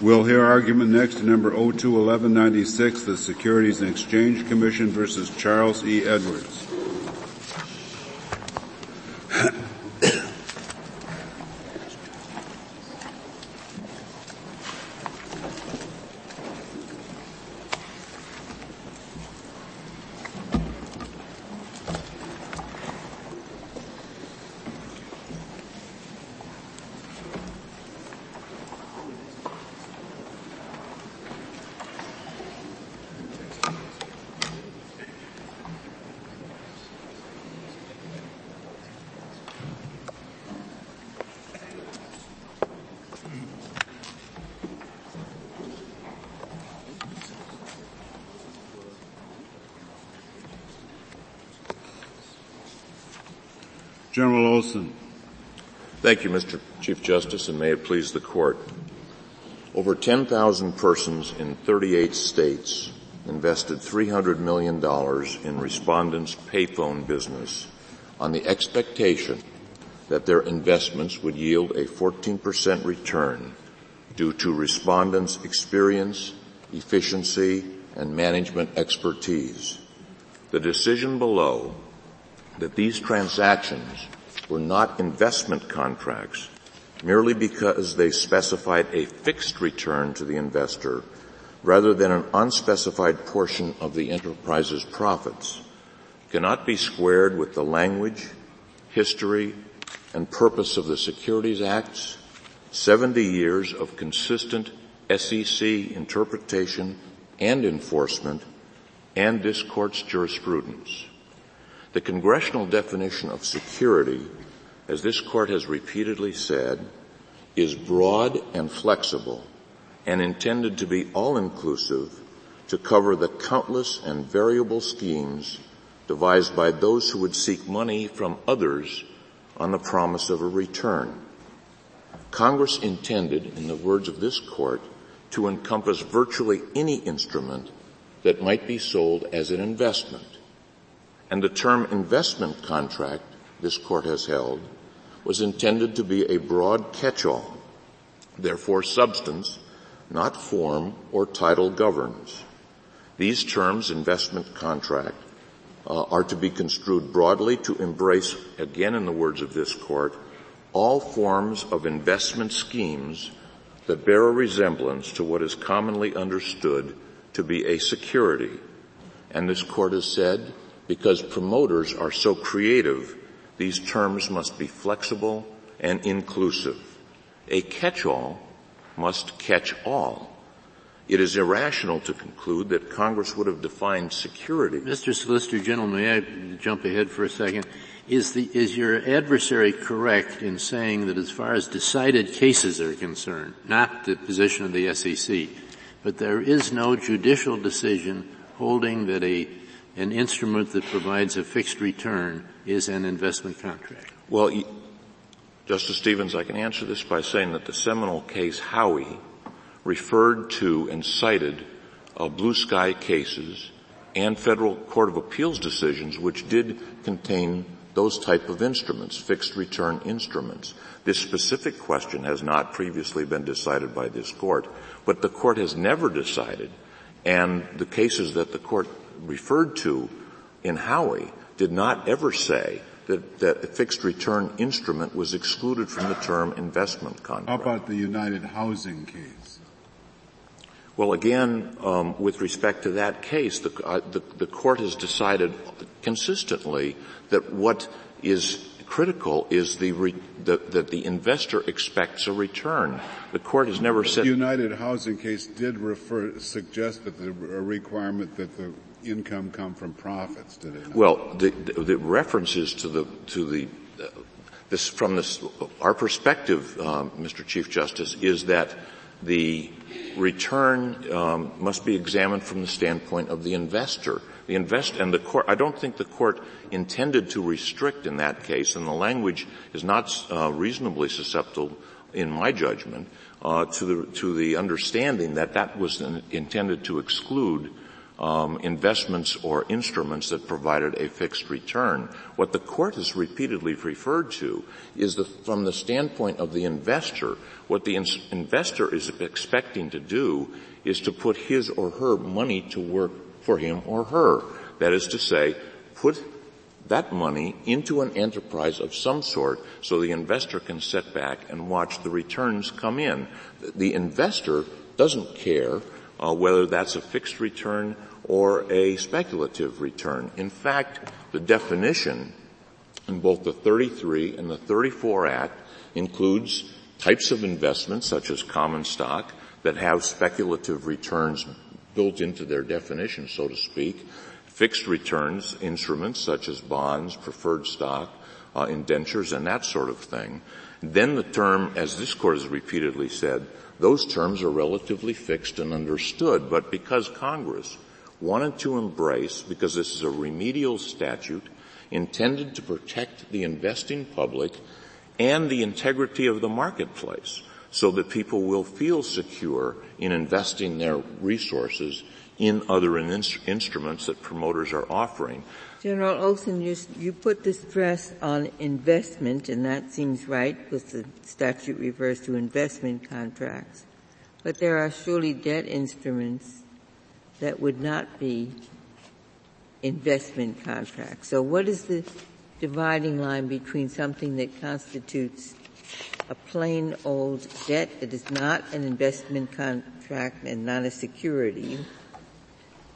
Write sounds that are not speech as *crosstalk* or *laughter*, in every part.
we'll hear argument next to number 021196, the Securities and Exchange Commission versus Charles E. Edwards. General Olson. Thank you, Mr. Chief Justice, and may it please the court. Over 10,000 persons in 38 states invested $300 million in respondents' payphone business on the expectation that their investments would yield a 14% return due to respondents' experience, efficiency, and management expertise. The decision below that these transactions were not investment contracts merely because they specified a fixed return to the investor rather than an unspecified portion of the enterprise's profits cannot be squared with the language, history, and purpose of the Securities Acts, 70 years of consistent SEC interpretation and enforcement, and this court's jurisprudence. The congressional definition of security, as this court has repeatedly said, is broad and flexible and intended to be all-inclusive to cover the countless and variable schemes devised by those who would seek money from others on the promise of a return. Congress intended, in the words of this court, to encompass virtually any instrument that might be sold as an investment and the term investment contract, this court has held, was intended to be a broad catch-all. Therefore, substance, not form or title governs. These terms, investment contract, uh, are to be construed broadly to embrace, again in the words of this court, all forms of investment schemes that bear a resemblance to what is commonly understood to be a security. And this court has said because promoters are so creative, these terms must be flexible and inclusive. A catch-all must catch all. It is irrational to conclude that Congress would have defined security. Mr. Solicitor General, may I jump ahead for a second? Is the, is your adversary correct in saying that as far as decided cases are concerned, not the position of the SEC, but there is no judicial decision holding that a an instrument that provides a fixed return is an investment contract? Well, Justice Stevens, I can answer this by saying that the seminal case Howey referred to and cited uh, blue sky cases and federal court of appeals decisions which did contain those type of instruments, fixed return instruments. This specific question has not previously been decided by this court, but the court has never decided, and the cases that the court referred to in Howey did not ever say that, that a fixed return instrument was excluded from the term investment contract. How about the United Housing case? Well, again, um, with respect to that case, the, uh, the, the court has decided consistently that what is critical is the, re, the, that the investor expects a return. The court has never said. The United Housing case did refer, suggest that the a requirement that the income come from profits, did it? Not? Well, the, the, references to the to the uh, this from this our perspective, um, Mr. Chief Justice, is that the return um, must be examined from the standpoint of the investor. The invest and the court. I don't think the court intended to restrict in that case, and the language is not uh, reasonably susceptible, in my judgment, uh, to the to the understanding that that was intended to exclude um, investments or instruments that provided a fixed return. What the court has repeatedly referred to is the, from the standpoint of the investor, what the in- investor is expecting to do is to put his or her money to work for him or her. That is to say, put that money into an enterprise of some sort so the investor can sit back and watch the returns come in. The investor doesn't care uh, whether that's a fixed return or a speculative return. In fact, the definition in both the 33 and the 34 Act includes types of investments such as common stock that have speculative returns built into their definition, so to speak, fixed returns instruments such as bonds, preferred stock, uh, indentures, and that sort of thing. Then the term, as this court has repeatedly said, those terms are relatively fixed and understood, but because Congress wanted to embrace, because this is a remedial statute intended to protect the investing public and the integrity of the marketplace so that people will feel secure in investing their resources in other in- instruments that promoters are offering. General Olson, you, you put the stress on investment, and that seems right because the statute refers to investment contracts. But there are surely debt instruments that would not be investment contracts. So what is the dividing line between something that constitutes a plain old debt that is not an investment contract and not a security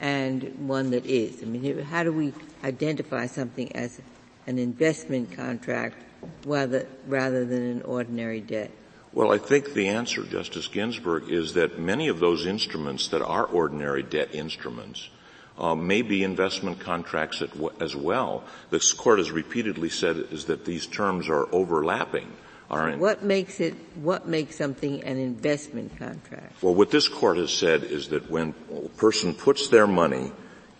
and one that is? I mean, how do we identify something as an investment contract rather, rather than an ordinary debt? Well, I think the answer, Justice Ginsburg, is that many of those instruments that are ordinary debt instruments uh, may be investment contracts as well. This court has repeatedly said is that these terms are overlapping. Are what makes it, what makes something an investment contract? Well, what this court has said is that when a person puts their money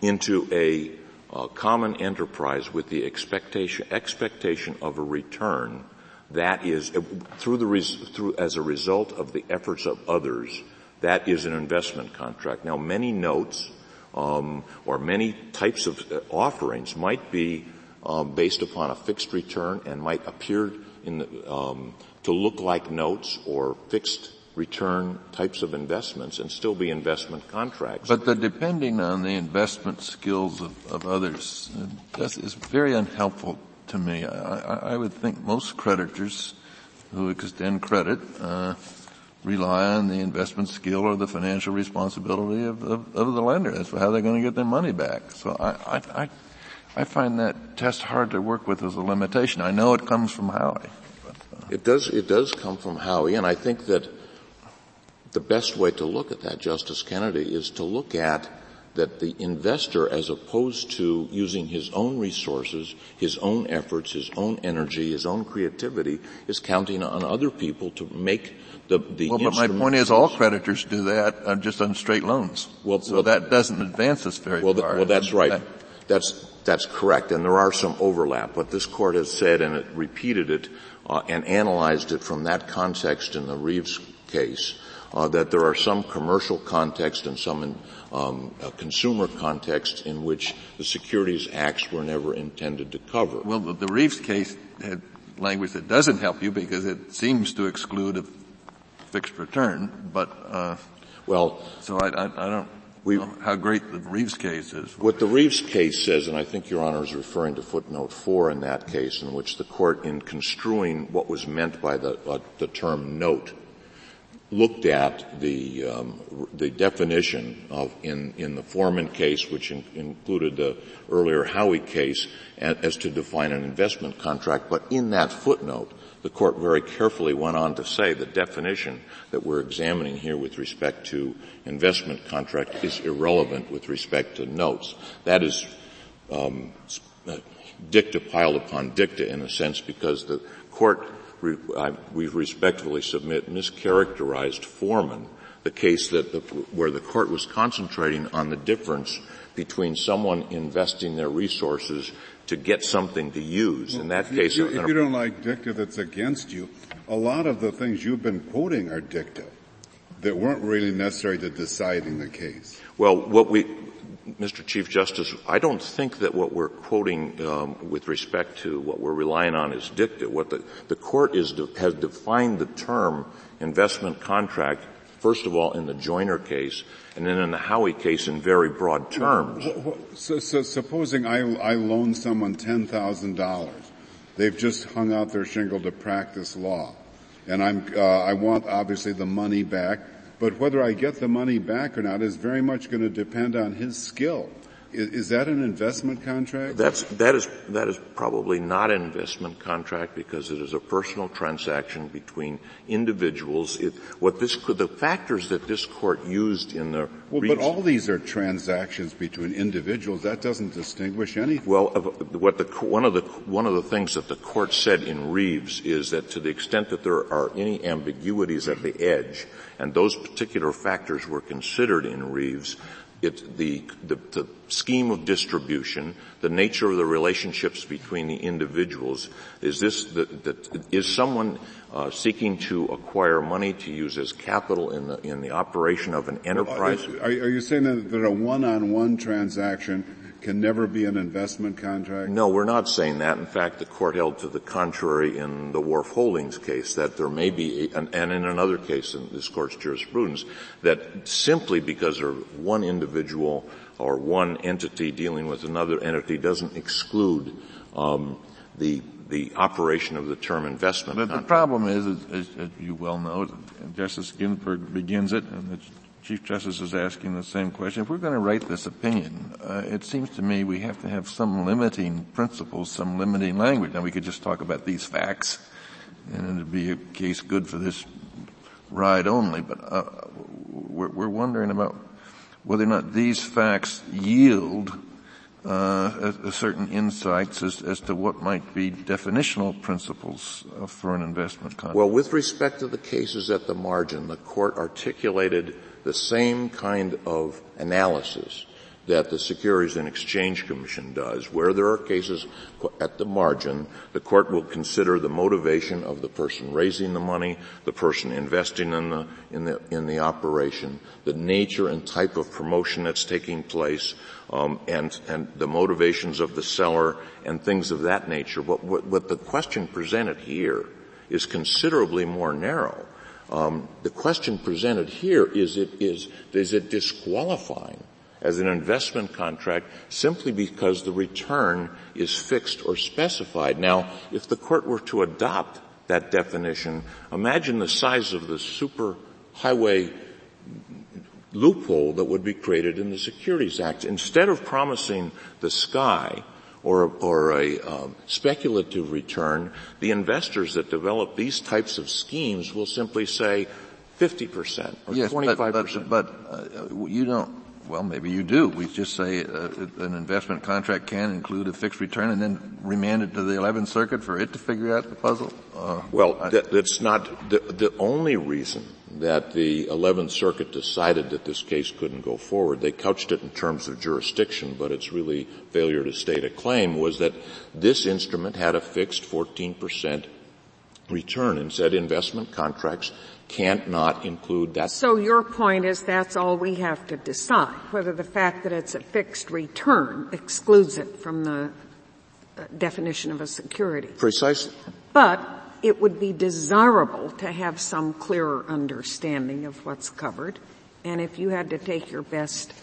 into a uh, common enterprise with the expectation, expectation of a return, that is, uh, through the, res, through, as a result of the efforts of others, that is an investment contract. Now, many notes, um, or many types of uh, offerings might be um, based upon a fixed return and might appear the, um, to look like notes or fixed return types of investments and still be investment contracts. But the depending on the investment skills of, of others is very unhelpful to me. I, I, would think most creditors who extend credit uh, rely on the investment skill or the financial responsibility of, of, of the lender. That's how they're going to get their money back. So I, I, I find that test hard to work with as a limitation. I know it comes from Howey. But, uh. It does, it does come from Howey, and I think that the best way to look at that, Justice Kennedy, is to look at that the investor, as opposed to using his own resources, his own efforts, his own energy, his own creativity, is counting on other people to make the, the well, but my point is all creditors do that uh, just on straight loans. Well, so well, that doesn't advance us very well, far. well, that's right. That's that's correct, and there are some overlap. But this court has said, and it repeated it uh, and analyzed it from that context in the Reeves case, uh, that there are some commercial context and some in, um, consumer context in which the Securities Acts were never intended to cover. Well, the, the Reeves case had language that doesn't help you because it seems to exclude a fixed return, but uh, well, so I, I, I don't we, how great the Reeves case is. What the Reeves case says, and I think Your Honor is referring to footnote four in that case, in which the court, in construing what was meant by the, uh, the term note, looked at the um, the definition of in in the Forman case, which in, included the earlier Howey case, as to define an investment contract. But in that footnote, the court very carefully went on to say the definition that we're examining here with respect to investment contract is irrelevant with respect to notes. That is um, dicta piled upon dicta in a sense because the court, we respectfully submit, mischaracterized Forman, the case that the, where the court was concentrating on the difference between someone investing their resources to get something to use. Well, In that if case, you, if you don't like dicta that's against you, a lot of the things you've been quoting are dicta that weren't really necessary to deciding the case. Well, what we Mr. Chief Justice, I don't think that what we're quoting um, with respect to what we're relying on is dicta. What the, the court is has defined the term investment contract, first of all in the Joiner case, and then in the Howey case in very broad terms. So, so supposing I, I loan someone $10,000. They've just hung out their shingle to practice law. And I'm, uh, I want obviously the money back but whether I get the money back or not is very much going to depend on his skill. Is, that an investment contract? That's, that is, that is probably not an investment contract because it is a personal transaction between individuals. It, what this could, the factors that this court used in the well, but all these are transactions between individuals. That doesn't distinguish anything. Well, what the one of the one of the things that the court said in Reeves is that to the extent that there are any ambiguities at the edge, and those particular factors were considered in Reeves, it, the, the, the, scheme of distribution, the nature of the relationships between the individuals, is this, is someone uh, seeking to acquire money to use as capital in the, in the operation of an enterprise? Are, are you saying that, that a one-on-one transaction can never be an investment contract? No, we're not saying that. In fact, the court held to the contrary in the Wharf Holdings case that there may be, and in another case in this court's jurisprudence, that simply because there one individual or one entity dealing with another entity doesn't exclude um, the the operation of the term investment. But contract. the problem is, as, as, you well know, Justice Ginsburg begins it, and Chief Justice is asking the same question. If we're going to write this opinion, uh, it seems to me we have to have some limiting principles, some limiting language. Now we could just talk about these facts, and it'd be a case good for this ride only. But uh, we're, we're, wondering about whether or not these facts yield uh, a, a certain insights as, as, to what might be definitional principles for an investment contract. Well, with respect to the cases at the margin, the court articulated the same kind of analysis that the Securities and Exchange Commission does. Where there are cases at the margin, the court will consider the motivation of the person raising the money, the person investing in the, in the, in the operation, the nature and type of promotion that's taking place, um, and, and the motivations of the seller and things of that nature. But what, what the question presented here is considerably more narrow. Um, the question presented here is it is is it disqualifying as an investment contract simply because the return is fixed or specified. Now, if the court were to adopt that definition, imagine the size of the super highway loophole that would be created in the Securities Act. Instead of promising the sky, or, or a um, speculative return, the investors that develop these types of schemes will simply say 50% or yes, 25%. But, but, but uh, you don't, well, maybe you do. We just say uh, an investment contract can include a fixed return and then remand it to the 11th Circuit for it to figure out the puzzle? Uh, well, that, that's not the, the only reason that the 11th Circuit decided that this case couldn't go forward. They couched it in terms of jurisdiction, but it's really failure to state a claim was that this instrument had a fixed 14% return and said investment contracts can't not include that. So your point is that's all we have to decide, whether the fact that it's a fixed return excludes it from the definition of a security. Precisely. But it would be desirable to have some clearer understanding of what's covered. And if you had to take your best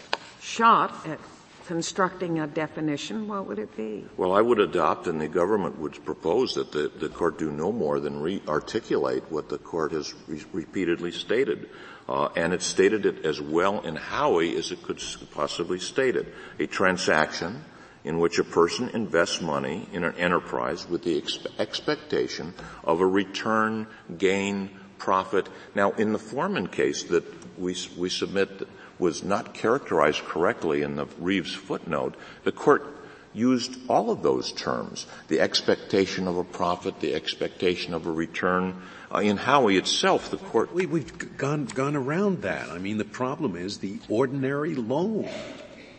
shot at constructing a definition, what would it be? Well, I would adopt, and the government would propose that the, the court do no more than re-articulate what the court has re- repeatedly stated. Uh, and it stated it as well in Howey as it could possibly state it. A transaction in which a person invests money in an enterprise with the expectation of a return, gain, profit. Now, in the Forman case that we, we submit was not characterized correctly in the Reeves footnote, the court used all of those terms. The expectation of a profit, the expectation of a return. Uh, in Howey itself, the court... We, we've gone, gone around that. I mean, the problem is the ordinary loan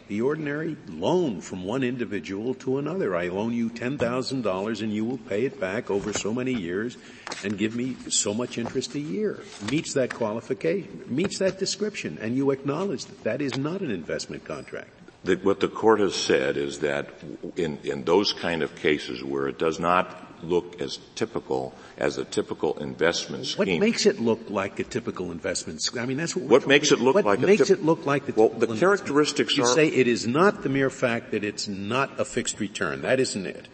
the ordinary loan from one individual to another. I loan you $10,000 and you will pay it back over so many years and give me so much interest a year. Meets that qualification, meets that description, and you acknowledge that that is not an investment contract. The, what the court has said is that in, in those kind of cases where it does not look as typical as a typical investment scheme. What makes it look like a typical investment scheme? I mean, that's what. What makes it look what like? What makes tip- it look like the well, the characteristics You are. say it is not the mere fact that it's not a fixed return. That isn't it.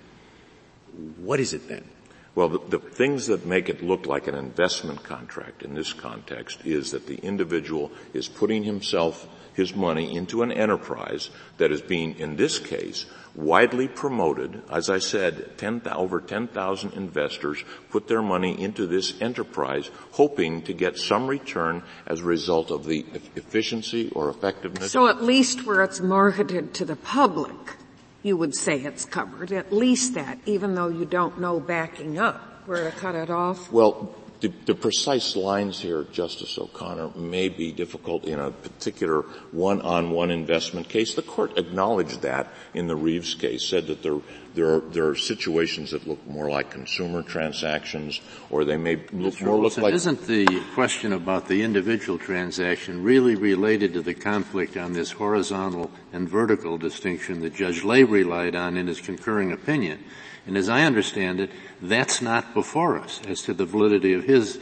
What is it then? Well, the, the, things that make it look like an investment contract in this context is that the individual is putting himself, his money into an enterprise that is being, in this case, widely promoted. As I said, 10, over 10,000 investors put their money into this enterprise hoping to get some return as a result of the efficiency or effectiveness. So at least where it's marketed to the public, you would say it's covered. At least that, even though you don't know backing up where to cut it off. Well, the, the, precise lines here, Justice O'Connor, may be difficult in a particular one-on-one investment case. The court acknowledged that in the Reeves case, said that there, there are, there are situations that look more like consumer transactions, or they may look more look like. Isn't the question about the individual transaction really related to the conflict on this horizontal and vertical distinction that Judge Lay relied on in his concurring opinion? And as I understand it, that's not before us as to the validity of his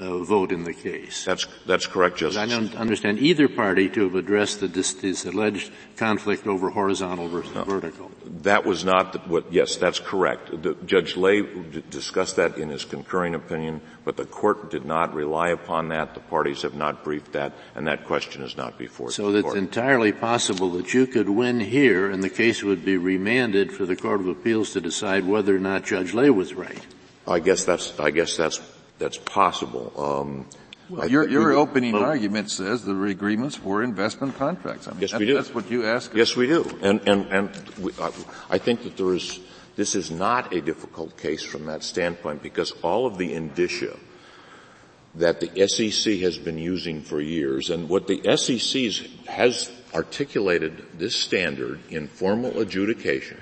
uh, vote in the case. That's that's correct, Justice. I don't understand either party to have addressed the, this, this alleged conflict over horizontal versus no, vertical. That was not the, what. Yes, that's correct. The, Judge Lay d- discussed that in his concurring opinion, but the court did not rely upon that. The parties have not briefed that, and that question is not before. So it's court. entirely possible that you could win here, and the case would be remanded for the Court of Appeals to decide whether or not Judge Lay was right. I guess that's. I guess that's that's possible. Um, well, your, your opening well, argument says the agreements were investment contracts. I mean, yes, that, we do. That's what you ask. Yes, we do. And and and we, I, I think that there is. This is not a difficult case from that standpoint because all of the indicia that the SEC has been using for years, and what the SEC has articulated this standard in formal adjudications,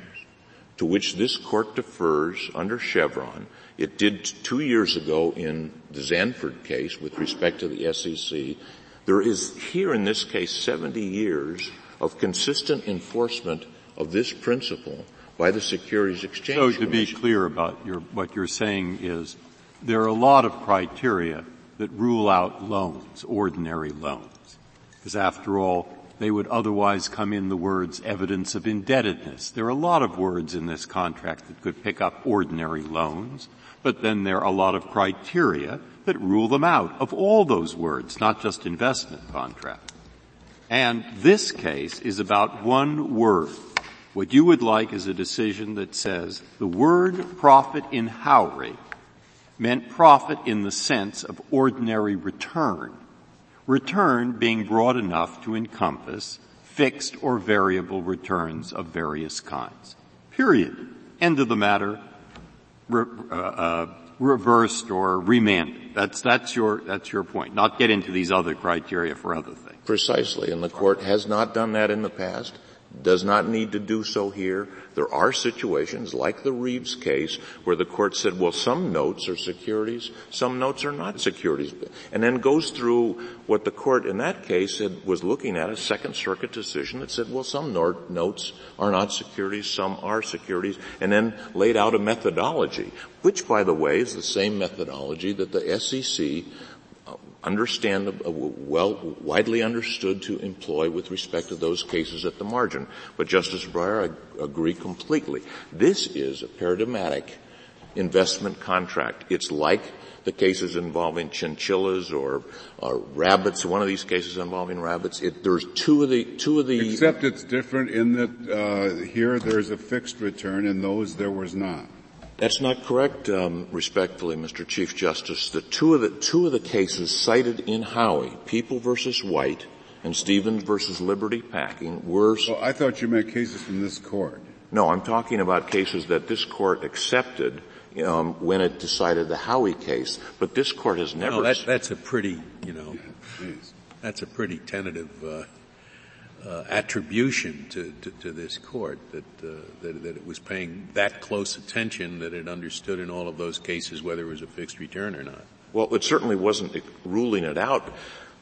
to which this court defers under Chevron, it did two years ago in the Zandford case with respect to the SEC. There is here in this case 70 years of consistent enforcement of this principle by the Securities Exchange So to be clear about your, what you're saying is there are a lot of criteria that rule out loans, ordinary loans. Because after all, they would otherwise come in the words evidence of indebtedness. There are a lot of words in this contract that could pick up ordinary loans. But then there are a lot of criteria that rule them out of all those words, not just investment contract. And this case is about one word. What you would like is a decision that says the word profit in Howey meant profit in the sense of ordinary return. Return being broad enough to encompass fixed or variable returns of various kinds. Period. End of the matter re, uh, uh, reversed or remanded. That's, that's your, that's your point. Not get into these other criteria for other things. Precisely. And the court has not done that in the past does not need to do so here. There are situations, like the Reeves case, where the court said, well, some notes are securities, some notes are not securities, and then goes through what the court in that case said was looking at a Second Circuit decision that said, well, some notes are not securities, some are securities, and then laid out a methodology, which, by the way, is the same methodology that the SEC understand, uh, well, widely understood to employ with respect to those cases at the margin. But Justice Breyer, I agree completely. This is a paradigmatic investment contract. It's like the cases involving chinchillas or, or rabbits. One of these cases involving rabbits. It, there's two of the two of the. Except it's different in that uh, here there's a fixed return, and those there was not. That's not correct, um, respectfully, Mr. Chief Justice. The two of the two of the cases cited in Howey, People versus White and Stevens versus Liberty Packing, were. Well, I thought you meant cases from this court. No, I'm talking about cases that this court accepted um, when it decided the Howey case. But this court has never. No, that, that's a pretty, you know, that's a pretty tentative. Uh, uh, attribution to, to, to, this court that, uh, that, that it was paying that close attention that it understood in all of those cases whether it was a fixed return or not. Well, it certainly wasn't ruling it out.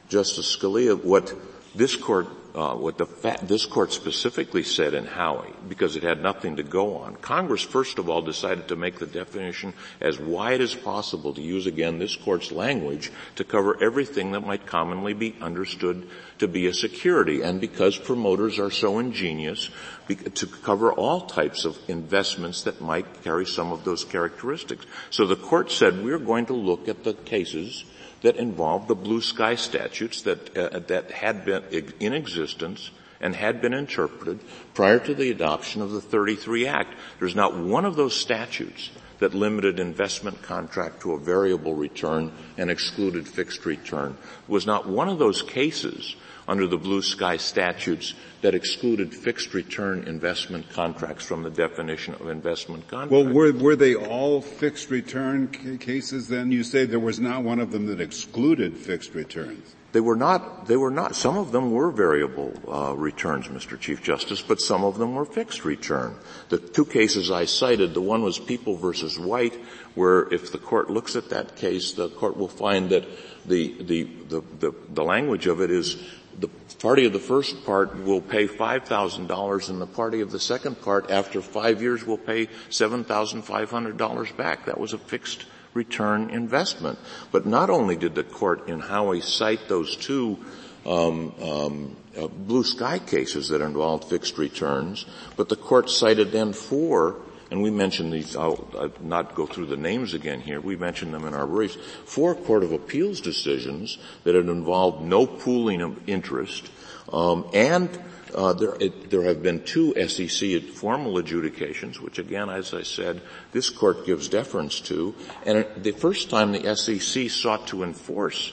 Justice Scalia, what this court uh, what the fa- this court specifically said in Howey, because it had nothing to go on. Congress, first of all, decided to make the definition as wide as possible to use again this court's language to cover everything that might commonly be understood to be a security. And because promoters are so ingenious, to cover all types of investments that might carry some of those characteristics. So the court said we're going to look at the cases that involved the blue sky statutes that, uh, that had been in existence and had been interpreted prior to the adoption of the 33 Act. There's not one of those statutes that limited investment contract to a variable return and excluded fixed return. It was not one of those cases under the blue sky statutes that excluded fixed return investment contracts from the definition of investment contract. Well, were, were they all fixed return c- cases then? You say there was not one of them that excluded fixed returns. They were not, they were not, some of them were variable uh, returns, Mr. Chief Justice, but some of them were fixed return. The two cases I cited, the one was People versus White, where if the court looks at that case, the court will find that the, the, the, the, the language of it is the party of the first part will pay $5,000 and the party of the second part after five years will pay $7,500 back. That was a fixed return investment. But not only did the court in Howey cite those two um, um, uh, blue sky cases that involved fixed returns, but the court cited then four and we mentioned these, I'll, I'll, not go through the names again here, we mentioned them in our briefs, four Court of Appeals decisions that had involved no pooling of interest, um, and uh, there, it, there, have been two SEC formal adjudications, which again, as I said, this court gives deference to. And the first time the SEC sought to enforce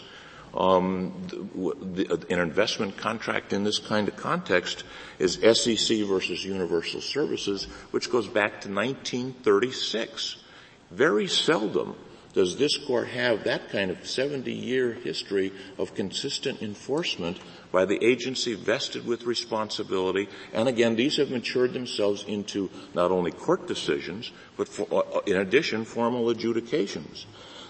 um, the, the, an investment contract in this kind of context is SEC versus Universal Services, which goes back to 1936. Very seldom does this court have that kind of 70 year history of consistent enforcement by the agency vested with responsibility. And again, these have matured themselves into not only court decisions, but for, uh, in addition, formal adjudications.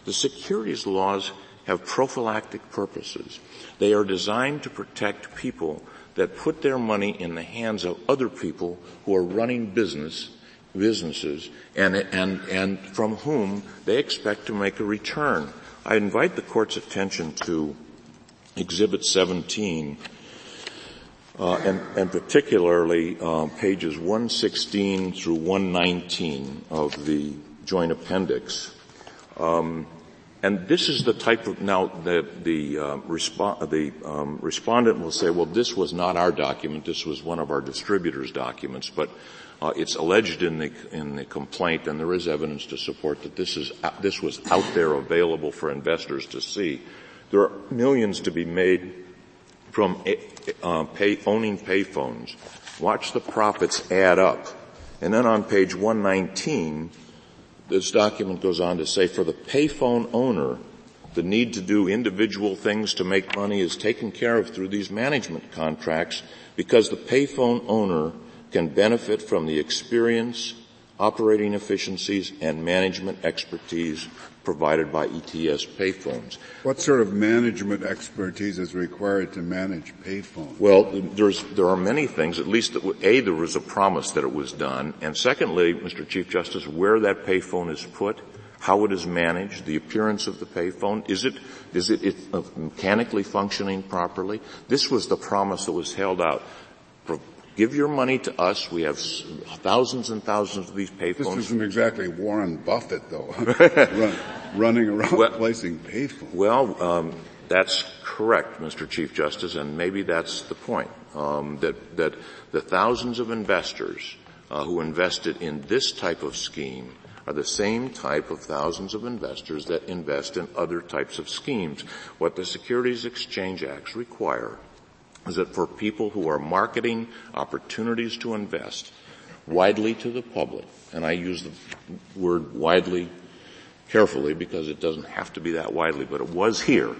The securities laws have prophylactic purposes. They are designed to protect people that put their money in the hands of other people who are running business businesses and, and, and from whom they expect to make a return. I invite the court's attention to Exhibit 17, uh, and, and, particularly uh, pages 116 through 119 of the joint appendix. Um, and this is the type of, now the, the, uh, respo- the um, respondent will say, well, this was not our document, this was one of our distributor's documents, but uh, it's alleged in the, in the complaint and there is evidence to support that this is, uh, this was out there available for investors to see. There are millions to be made from uh, pay, owning payphones. Watch the profits add up. And then on page 119, this document goes on to say for the payphone owner, the need to do individual things to make money is taken care of through these management contracts because the payphone owner can benefit from the experience, operating efficiencies, and management expertise provided by ETS payphones. What sort of management expertise is required to manage payphones? Well, there are many things. At least, A, there was a promise that it was done. And secondly, Mr. Chief Justice, where that payphone is put, how it is managed, the appearance of the payphone, is it, is it, it mechanically functioning properly? This was the promise that was held out. Give your money to us. We have thousands and thousands of these payphones. This isn't exactly Warren Buffett, though, *laughs* Run, running around well, placing payphones. Well, um, that's correct, Mr. Chief Justice, and maybe that's the point. Um, that that the thousands of investors uh, who invested in this type of scheme are the same type of thousands of investors that invest in other types of schemes. What the Securities Exchange Acts require is that for people who are marketing opportunities to invest widely to the public, and I use the word widely carefully because it doesn't have to be that widely, but it was here,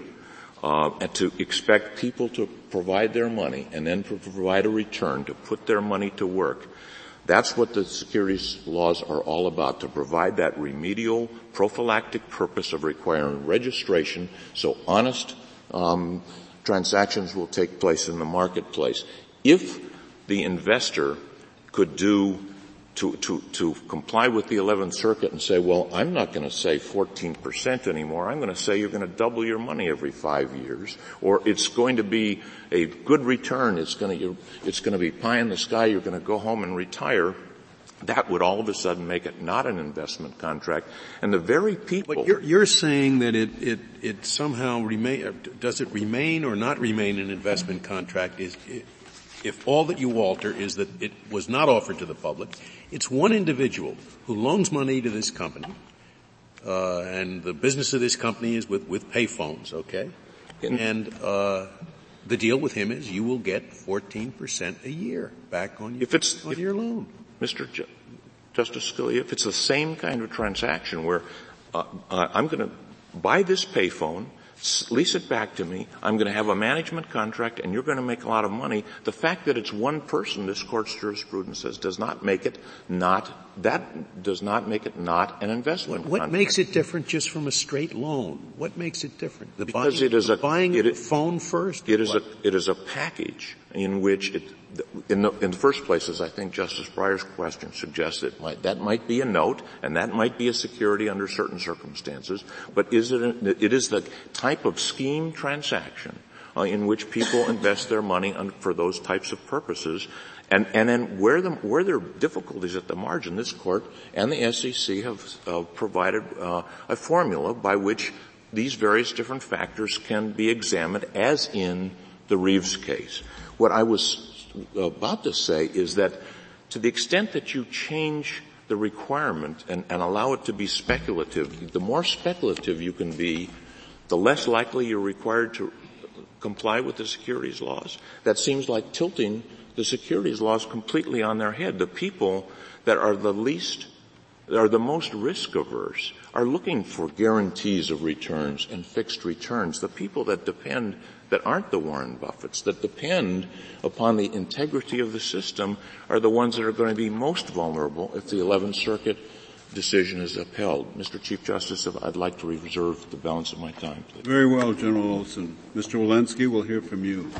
uh, and to expect people to provide their money and then provide a return to put their money to work. That's what the securities laws are all about, to provide that remedial prophylactic purpose of requiring registration so honest um, transactions will take place in the marketplace. If the investor could do to, to, to comply with the 11th Circuit and say, well, I'm not going to say 14% anymore. I'm going to say you're going to double your money every five years, or it's going to be a good return. It's going to, it's going to be pie in the sky. You're going to go home and retire. That would all of a sudden make it not an investment contract. And the very people. But you're, you're saying that it, it, it somehow remain, does it remain or not remain an investment contract is, if all that you alter is that it was not offered to the public, it's one individual who loans money to this company, uh, and the business of this company is with, with payphones, okay? And, uh, the deal with him is you will get 14% a year back on, if it's, on if, your loan. Mr. Ju- Justice Scalia, if it's the same kind of transaction where uh, uh I'm going to buy this payphone, lease it back to me. I'm going to have a management contract and you're going to make a lot of money. The fact that it's one person, this court's jurisprudence says, does not make it not, that does not make it not an investment What, what makes it different just from a straight loan? What makes it different? The because buying, it is a, buying it, a phone first? It is a, it is a package in which it, in the, in the first place, as I think Justice Breyer's question suggests, it might, that might be a note, and that might be a security under certain circumstances, but is it, a, it is the type of scheme transaction uh, in which people invest their money on, for those types of purposes, and, and then where, the, where there are difficulties at the margin, this court and the SEC have uh, provided uh, a formula by which these various different factors can be examined, as in the Reeves case. What I was about to say is that to the extent that you change the requirement and, and allow it to be speculative, the more speculative you can be, the less likely you're required to comply with the securities laws. That seems like tilting the securities laws completely on their head. The people that are the least, are the most risk averse, are looking for guarantees of returns and fixed returns. The people that depend that aren't the Warren Buffetts, that depend upon the integrity of the system, are the ones that are going to be most vulnerable if the 11th Circuit decision is upheld. Mr. Chief Justice, I'd like to reserve the balance of my time, please. Very well, General Olson. Mr. Walensky, we'll hear from you.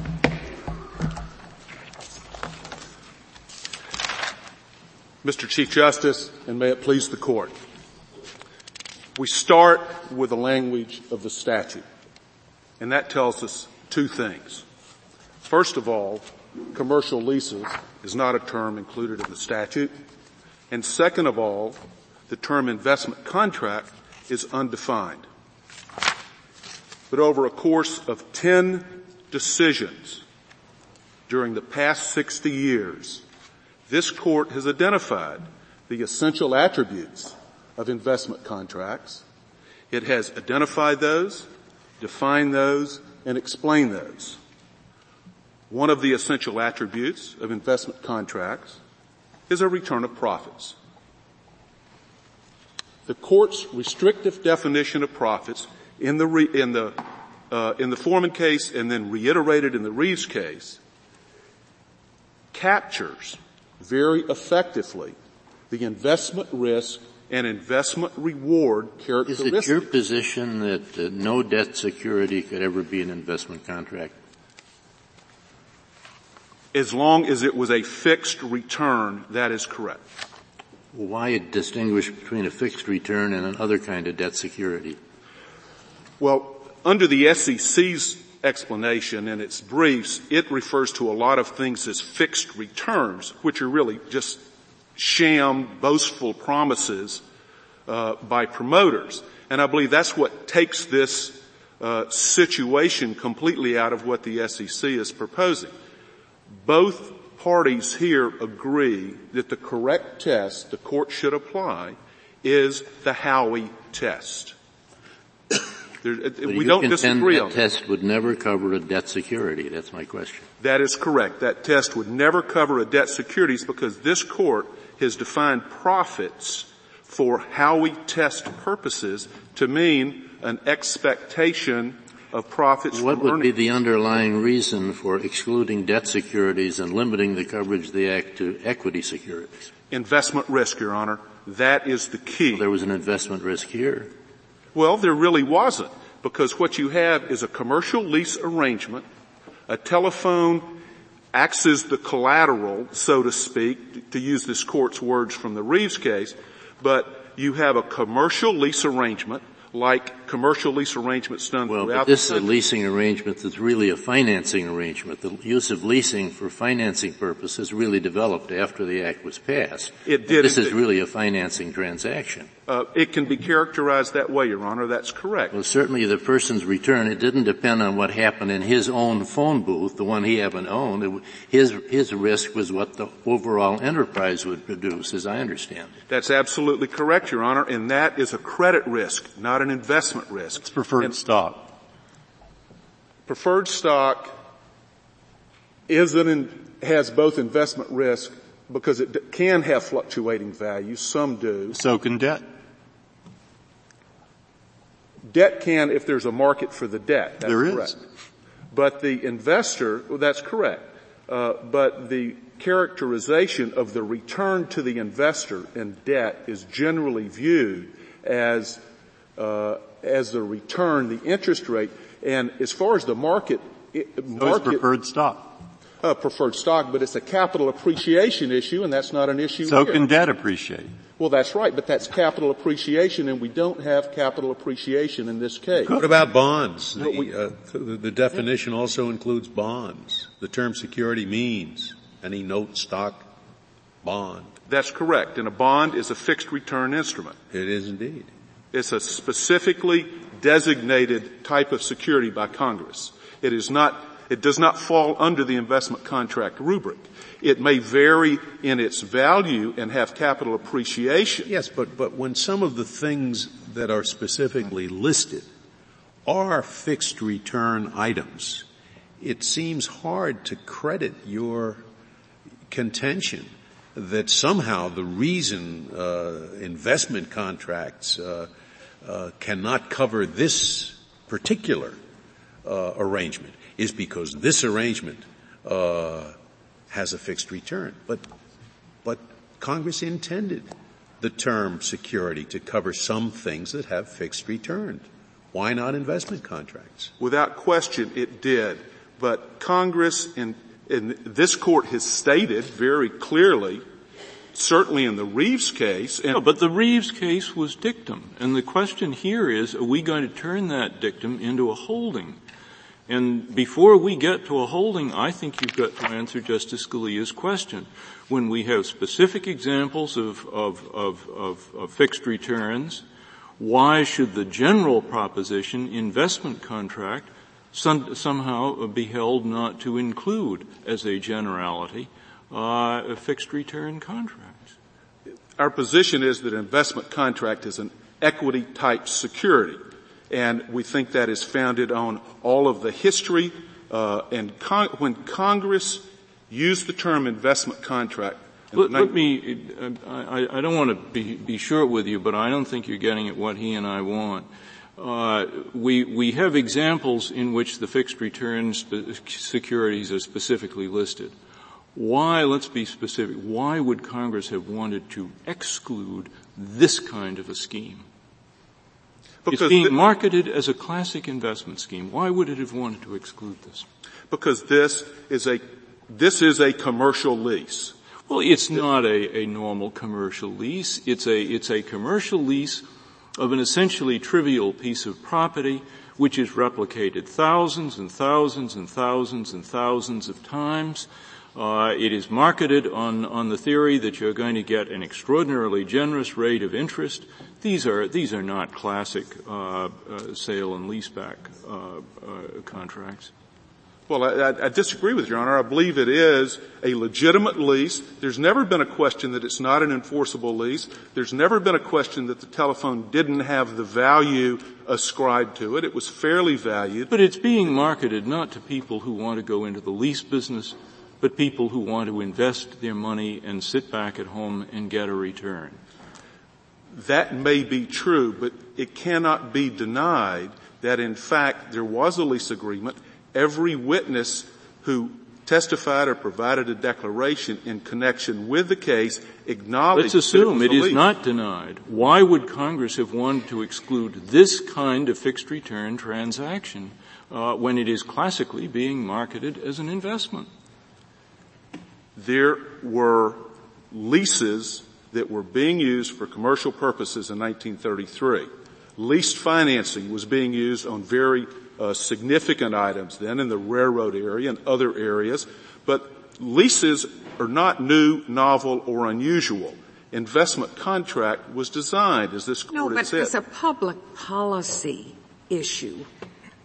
Mr. Chief Justice, and may it please the Court. We start with the language of the statute, and that tells us two things. First of all, commercial leases is not a term included in the statute. And second of all, the term investment contract is undefined. But over a course of 10 decisions during the past 60 years, this court has identified the essential attributes of investment contracts. It has identified those, defined those, and explained those. One of the essential attributes of investment contracts is a return of profits. The court's restrictive definition of profits in the, re, in the, uh, in the Forman case and then reiterated in the Reeves case captures very effectively the investment risk and investment reward characteristics. Is it your position that uh, no debt security could ever be an investment contract? As long as it was a fixed return, that is correct. Why distinguish between a fixed return and another kind of debt security? Well, under the SEC's explanation in its briefs, it refers to a lot of things as fixed returns, which are really just sham, boastful promises uh, by promoters. And I believe that's what takes this uh, situation completely out of what the SEC is proposing. Both parties here agree that the correct test the court should apply is the Howey test. There, we don't disagree on that test would never cover a debt security. That's my question. That is correct. That test would never cover a debt securities because this court has defined profits for Howey test purposes to mean an expectation of profits what would be the underlying reason for excluding debt securities and limiting the coverage of the Act to equity securities? Investment risk, Your Honor. That is the key. Well, there was an investment risk here. Well, there really wasn't because what you have is a commercial lease arrangement A telephone acts as the collateral, so to speak, to use this court's words from the Reeves case, but you have a commercial lease arrangement like commercial lease arrangements done well, throughout but this is a leasing arrangement that's really a financing arrangement. The use of leasing for financing purposes really developed after the act was passed. It did. This is really a financing transaction. Uh, it can be characterized that way, Your Honor. That's correct. Well, certainly the person's return, it didn't depend on what happened in his own phone booth, the one he happened to own. It, his, his risk was what the overall enterprise would produce, as I understand it. That's absolutely correct, Your Honor, and that is a credit risk, not an investment risk. It's preferred And stock. preferred stock is an, in- has both investment risk because it d- can have fluctuating value. Some do. So can debt. Debt can if there's a market for the debt. That's There is. correct. But the investor, well, that's correct. Uh, but the characterization of the return to the investor in debt is generally viewed as uh, as the return, the interest rate, and as far as the market, it, So is market preferred stock. uh, preferred stock, but it's a capital appreciation issue, and that's not an issue So here. can debt appreciate. well, that's right, but that's capital appreciation, and we don't have capital appreciation in this case. What about bonds? But we- uh, the, the definition also includes bonds. The term security means any note, stock, bond. That's correct, and a bond is a fixed return instrument. It is indeed. It's a specifically designated type of security by Congress. It is not, it does not fall under the investment contract rubric. It may vary in its value and have capital appreciation. Yes, but, but when some of the things that are specifically listed are fixed return items, it seems hard to credit your contention that somehow the reason uh, investment contracts uh, uh, cannot cover this particular uh, arrangement is because this arrangement uh, has a fixed return. But but Congress intended the term security to cover some things that have fixed returns. Why not investment contracts? Without question, it did. But Congress and, and this court has stated very clearly, certainly in the Reeves case, No, but the Reeves case was dictum, and the question here is, are we going to turn that dictum into a holding? And before we get to a holding, I think you've got to answer Justice Scalia's question. When we have specific examples of, of, of, of fixed returns, why should the general proposition investment contract some, somehow be held not to include as a generality uh, a fixed return contracts? our position is that an investment contract is an equity type security. And we think that is founded on all of the history, uh, and con- when Congress used the term investment contract, in Let, let me, I, I don't want to be, be short with you, but I don't think you're getting at what he and I want. Uh, we, we have examples in which the fixed return spe- securities are specifically listed. Why, let's be specific, why would Congress have wanted to exclude this kind of a scheme? because it's being marketed as a classic investment scheme. Why would it have wanted to exclude this? because this is a this is a commercial lease. Well, it's not a, a normal commercial lease. It's a, it's a commercial lease of an essentially trivial piece of property which is replicated thousands and thousands and thousands and thousands of times. Uh, it is marketed on, on the theory that you're going to get an extraordinarily generous rate of interest. These are, these are not classic uh, uh, sale and leaseback uh, uh, contracts. Well, I, I- I disagree with Your Honor. I believe it is a legitimate lease. There's never been a question that it's not an enforceable lease. There's never been a question that the telephone didn't have the value ascribed to it. It was fairly valued. But it's being marketed not to people who want to go into the lease business, but people who want to invest their money and sit back at home and get a return. That may be true, but it cannot be denied that in fact there was a lease agreement. Every witness who testified or provided a declaration in connection with the case acknowledged Let's assume it it, a not denied. Why would Congress have wanted to exclude this kind of fixed return transaction uh, when it is classically being marketed as an investment? There were leases that were being used for commercial purposes in 1933. Leased financing was being used on very uh, significant items then in the railroad area and other areas, but leases are not new, novel, or unusual. Investment contract was designed, as this court no, but said. as a public policy issue,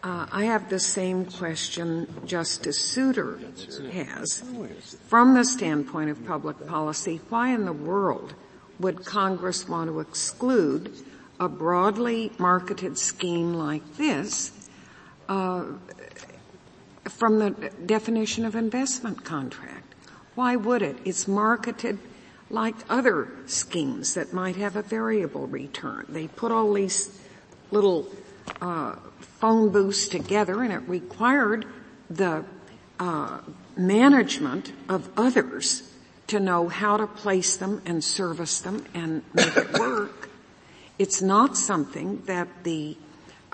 uh, I have the same question Justice Souter has. From the standpoint of public policy, why in the world would Congress want to exclude a broadly marketed scheme like this uh, from the definition of investment contract? Why would it? It's marketed like other schemes that might have a variable return. They put all these little uh, phone booths together, and it required the uh, management of others to know how to place them and service them and make it work. It's not something that the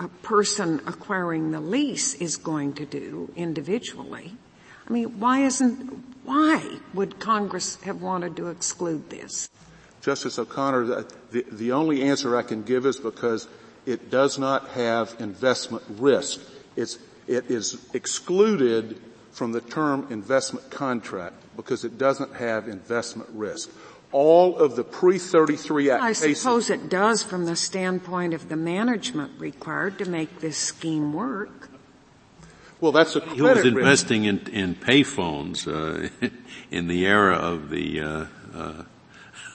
person acquiring the lease is going to do individually. I mean, why isn't, why would Congress have wanted to exclude this? Justice O'Connor, the, the only answer I can give is because it does not have investment risk. It's, it is excluded from the term investment contract because it doesn't have investment risk. All of the pre-33 Act I cases, suppose it does from the standpoint of the management required to make this scheme work. Well, that's a He was investing in, in payphones uh, *laughs* in the era of the uh, uh,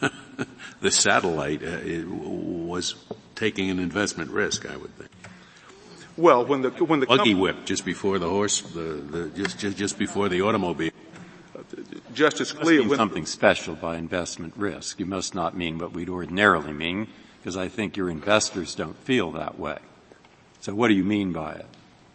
*laughs* the satellite. Uh, it was taking an investment risk, I would think. Well, when the when the buggy whip just before the horse, the, the just, just just before the automobile. Justice Scalia, mean something special by investment risk. You must not mean what we'd ordinarily mean, because I think your investors don't feel that way. So what do you mean by it?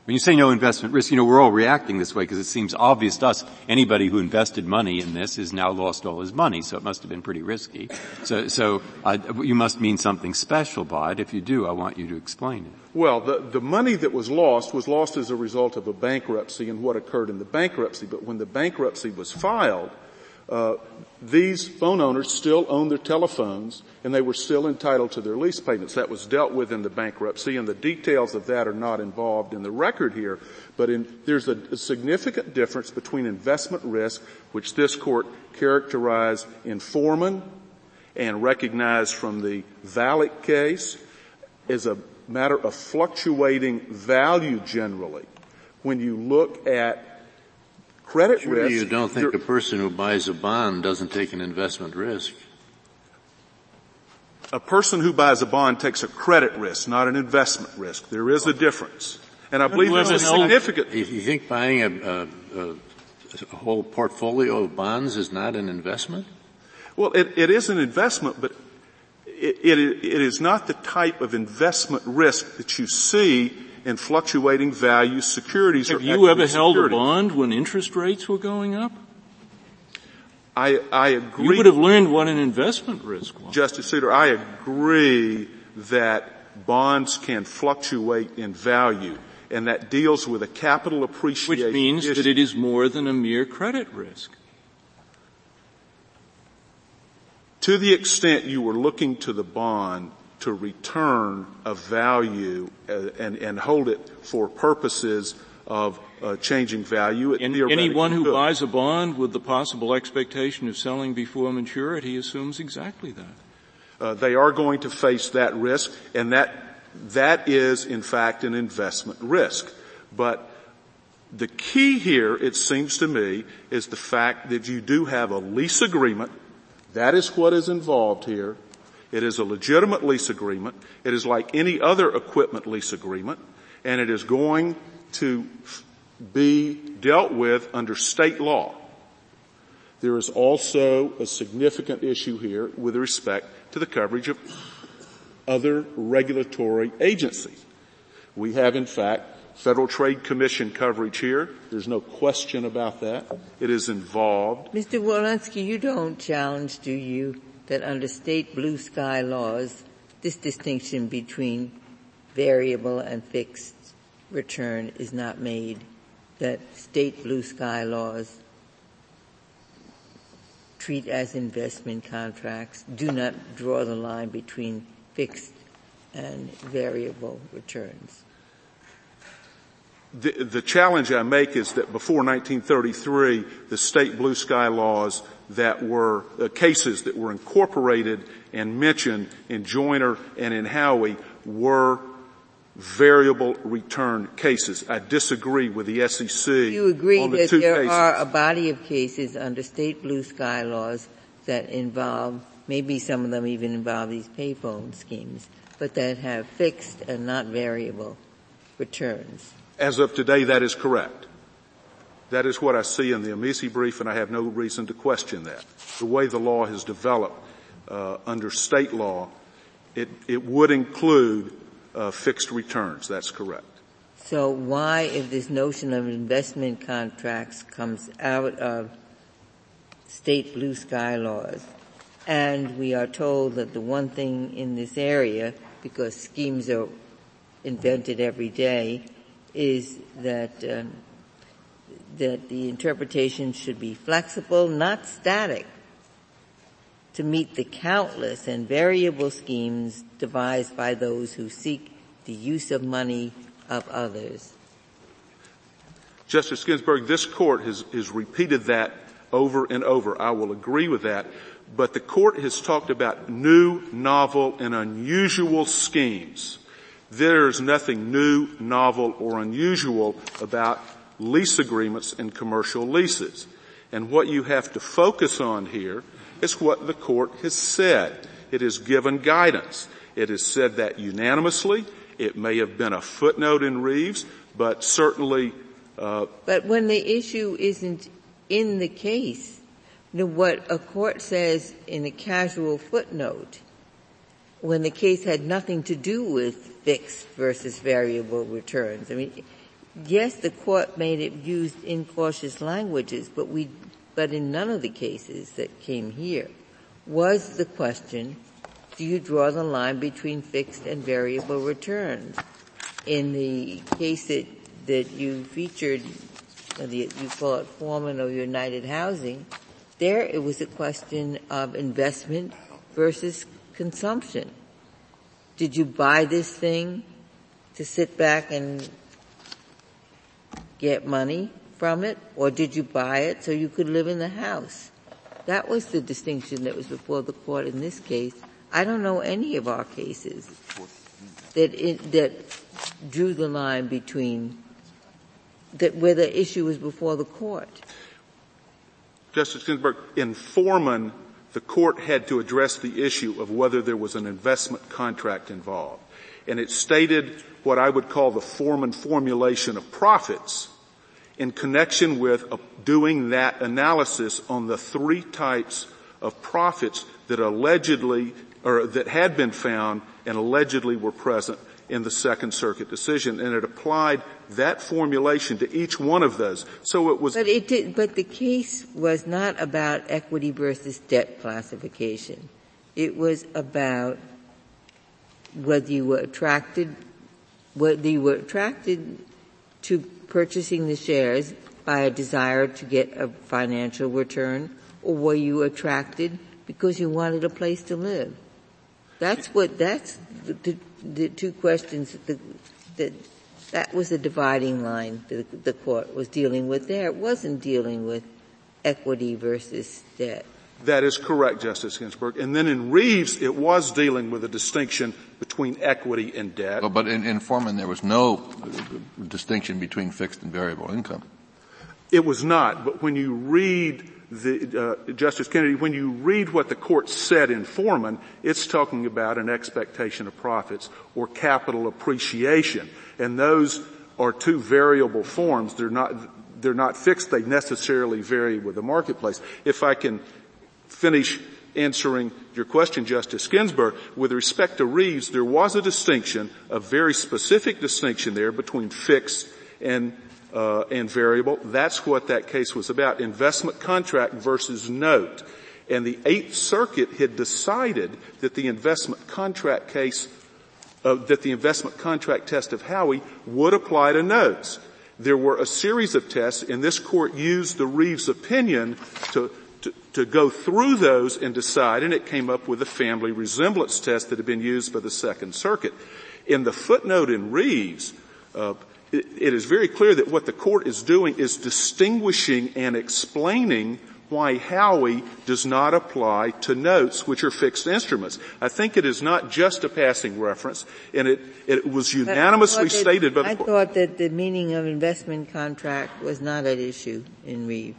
When you say no investment risk, you know, we're all reacting this way because it seems obvious to us anybody who invested money in this has now lost all his money, so it must have been pretty risky. So, so uh, you must mean something special by it. If you do, I want you to explain it. Well, the, the money that was lost was lost as a result of a bankruptcy and what occurred in the bankruptcy. But when the bankruptcy was filed, uh, these phone owners still owned their telephones and they were still entitled to their lease payments. That was dealt with in the bankruptcy and the details of that are not involved in the record here. But in, there's a, a significant difference between investment risk, which this court characterized in Forman and recognized from the Valak case as a matter of fluctuating value generally. When you look at credit Surely risk. you don't think a person who buys a bond doesn't take an investment risk? A person who buys a bond takes a credit risk, not an investment risk. There is a difference. And I believe there's a significant... If you think buying a, a, a, a, whole portfolio of bonds is not an investment? Well, it, it is an investment, but it, it, it is not the type of investment risk that you see in fluctuating value securities. Have you ever held a bond when interest rates were going up? I, I agree. You would have learned what an investment risk was. Justice Souter, I agree that bonds can fluctuate in value and that deals with a capital appreciation Which means issue. that it is more than a mere credit risk. To the extent you were looking to the bond to return a value and, and hold it for purposes of uh, changing value. Anyone who buys a bond with the possible expectation of selling before maturity assumes exactly that. Uh, they are going to face that risk, and that that is in fact an investment risk. But the key here, it seems to me, is the fact that you do have a lease agreement. That is what is involved here. It is a legitimate lease agreement. It is like any other equipment lease agreement, and it is going to be dealt with under state law. There is also a significant issue here with respect to the coverage of other regulatory agencies. We have in fact Federal Trade Commission coverage here. There's no question about that. It is involved. Mr. Wolosky, you don't challenge, do you, that under state blue sky laws, this distinction between variable and fixed return is not made, that state blue sky laws treat as investment contracts, do not draw the line between fixed and variable returns. The, the, challenge I make is that before 1933, the state blue sky laws that were uh, cases that were incorporated and mentioned in Joiner and in Howey were variable return cases. I disagree with the SEC. You agree the that there cases. are a body of cases under state blue sky laws that involve, maybe some of them even involve these payphone schemes, but that have fixed and not variable returns. As of today, that is correct. That is what I see in the Amici brief, and I have no reason to question that. The way the law has developed uh, under state law, it, it would include uh, fixed returns. That's correct. So why, if this notion of investment contracts comes out of state blue sky laws, and we are told that the one thing in this area, because schemes are invented every day, is that um, that the interpretation should be flexible, not static, to meet the countless and variable schemes devised by those who seek the use of money of others. Justice Ginsburg, this court has, has repeated that over and over. I will agree with that. But the court has talked about new, novel, and unusual schemes. There's nothing new, novel, or unusual about lease agreements and commercial leases. And what you have to focus on here is what the court has said. It has given guidance. It has said that unanimously. It may have been a footnote in Reeves, but certainly. Uh, but when the issue isn't in the case, what a court says in a casual footnote, when the case had nothing to do with fixed versus variable returns. I mean, yes, the court made it used incautious languages, but we but in none of the cases that came here was the question, do you draw the line between fixed and variable returns? In the case that, that you featured, you call it Forman or United Housing, there it was a question of investment versus consumption. Did you buy this thing to sit back and get money? from it, or did you buy it so you could live in the house? That was the distinction that was before the court in this case. I don't know any of our cases that it, that drew the line between that where the issue was before the court. Justice Ginsburg, in Forman, the court had to address the issue of whether there was an investment contract involved. And it stated what I would call the form and formulation of profits in connection with uh, doing that analysis on the three types of profits that allegedly, or that had been found and allegedly were present in the Second Circuit decision, and it applied that formulation to each one of those. So it was. But it did, but the case was not about equity versus debt classification. It was about whether you were attracted, you were attracted to purchasing the shares by a desire to get a financial return, or were you attracted because you wanted a place to live? That's what, that's the, the, the two questions that, that, that was the dividing line that the court was dealing with there. It wasn't dealing with equity versus debt. That is correct, Justice Ginsburg. And then in Reeves, it was dealing with a distinction between equity and debt. Well, but in, in Forman, there was no distinction between fixed and variable income. It was not, but when you read the, uh, Justice Kennedy, when you read what the court said in Forman, it's talking about an expectation of profits or capital appreciation. And those are two variable forms. They're not, they're not fixed. They necessarily vary with the marketplace. If I can finish answering your question, Justice Ginsburg, with respect to Reeves, there was a distinction, a very specific distinction there between fixed and uh, and variable. That's what that case was about: investment contract versus note. And the Eighth Circuit had decided that the investment contract case uh, that the investment contract test of Howey would apply to notes. There were a series of tests and this court used the Reeves opinion to, to, go through those and decide and it came up with a family resemblance test that had been used by the Second Circuit. In the footnote in Reeves, uh, it, it is very clear that what the court is doing is distinguishing and explaining why Howey does not apply to notes which are fixed instruments. I think it is not just a passing reference, and it, it was unanimously stated by the I court. thought that the meaning of investment contract was not at issue in Reeves.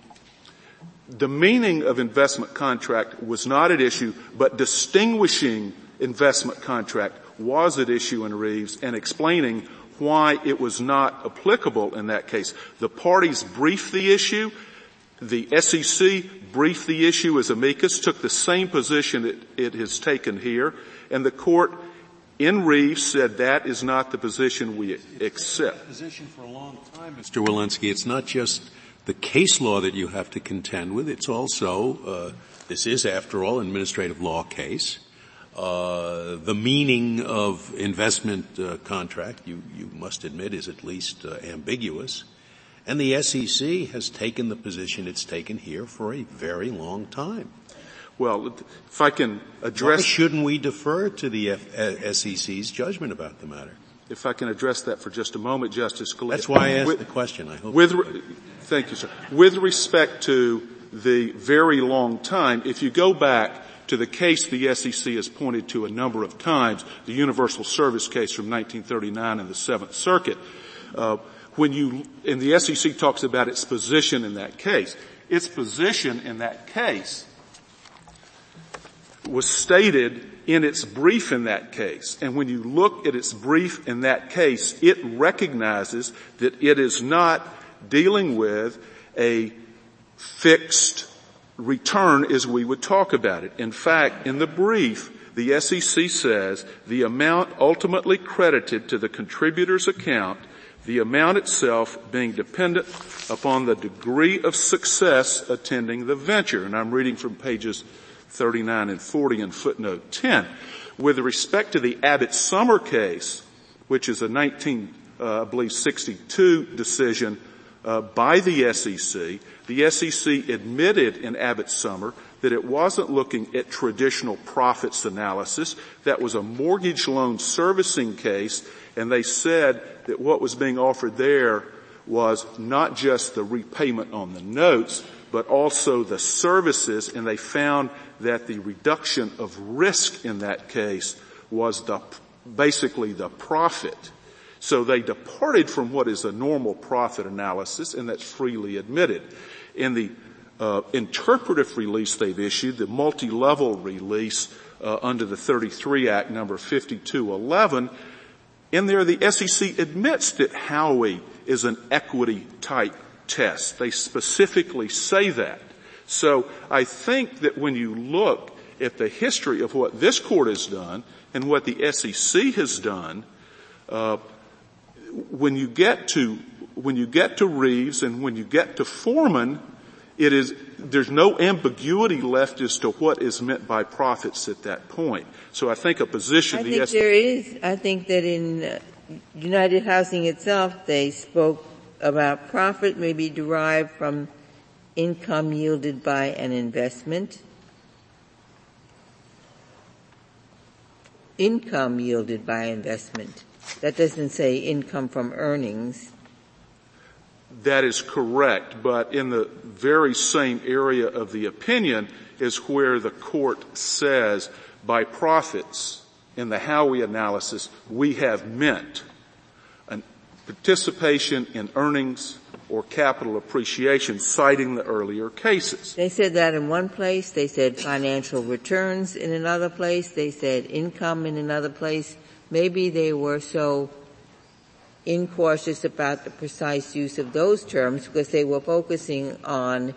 The meaning of investment contract was not at issue, but distinguishing investment contract was at issue in Reeves and explaining why it was not applicable in that case. The parties briefed the issue. The SEC briefed the issue as amicus, took the same position it, it has taken here, and the court in Reeves said that is not the position we accept. Position for a long time, Mr. Walensky. It's not just the case law that you have to contend with. It's also uh, this is, after all, an administrative law case. Uh, the meaning of investment uh, contract, you, you must admit, is at least uh, ambiguous. And the SEC has taken the position it's taken here for a very long time. Well, if I can address... Why shouldn't we defer to the F- uh, SEC's judgment about the matter? If I can address that for just a moment, Justice Scalia. That's why I asked with, the question. I hope. With, thank you, sir. With respect to the very long time, if you go back to the case the SEC has pointed to a number of times, the Universal Service case from 1939 in the Seventh Circuit. Uh, when you, and the SEC talks about its position in that case. Its position in that case was stated in its brief in that case. And when you look at its brief in that case, it recognizes that it is not dealing with a fixed return as we would talk about it. In fact, in the brief, the SEC says the amount ultimately credited to the contributor's account, the amount itself being dependent upon the degree of success attending the venture. And I'm reading from pages 39 and 40 in footnote 10. With respect to the Abbott Summer case, which is a 19, uh, I believe 62 decision uh, by the SEC, the SEC admitted in Abbott Summer that it wasn't looking at traditional profits analysis. That was a mortgage loan servicing case, and they said that what was being offered there was not just the repayment on the notes, but also the services, and they found that the reduction of risk in that case was the, basically the profit so they departed from what is a normal profit analysis, and that's freely admitted. In the uh, interpretive release they've issued, the multi-level release uh, under the 33 Act number 5211, in there the SEC admits that Howey is an equity type test. They specifically say that. So I think that when you look at the history of what this court has done and what the SEC has done, uh, when you get to when you get to Reeves and when you get to Forman, it is there's no ambiguity left as to what is meant by profits at that point. So I think a position. I think S- there is. I think that in uh, United Housing itself, they spoke about profit may be derived from income yielded by an investment. Income yielded by investment. That doesn't say income from earnings. That is correct, but in the very same area of the opinion is where the court says by profits in the Howey analysis we have meant an participation in earnings or capital appreciation citing the earlier cases. They said that in one place, they said financial returns in another place, they said income in another place. Maybe they were so incautious about the precise use of those terms because they were focusing on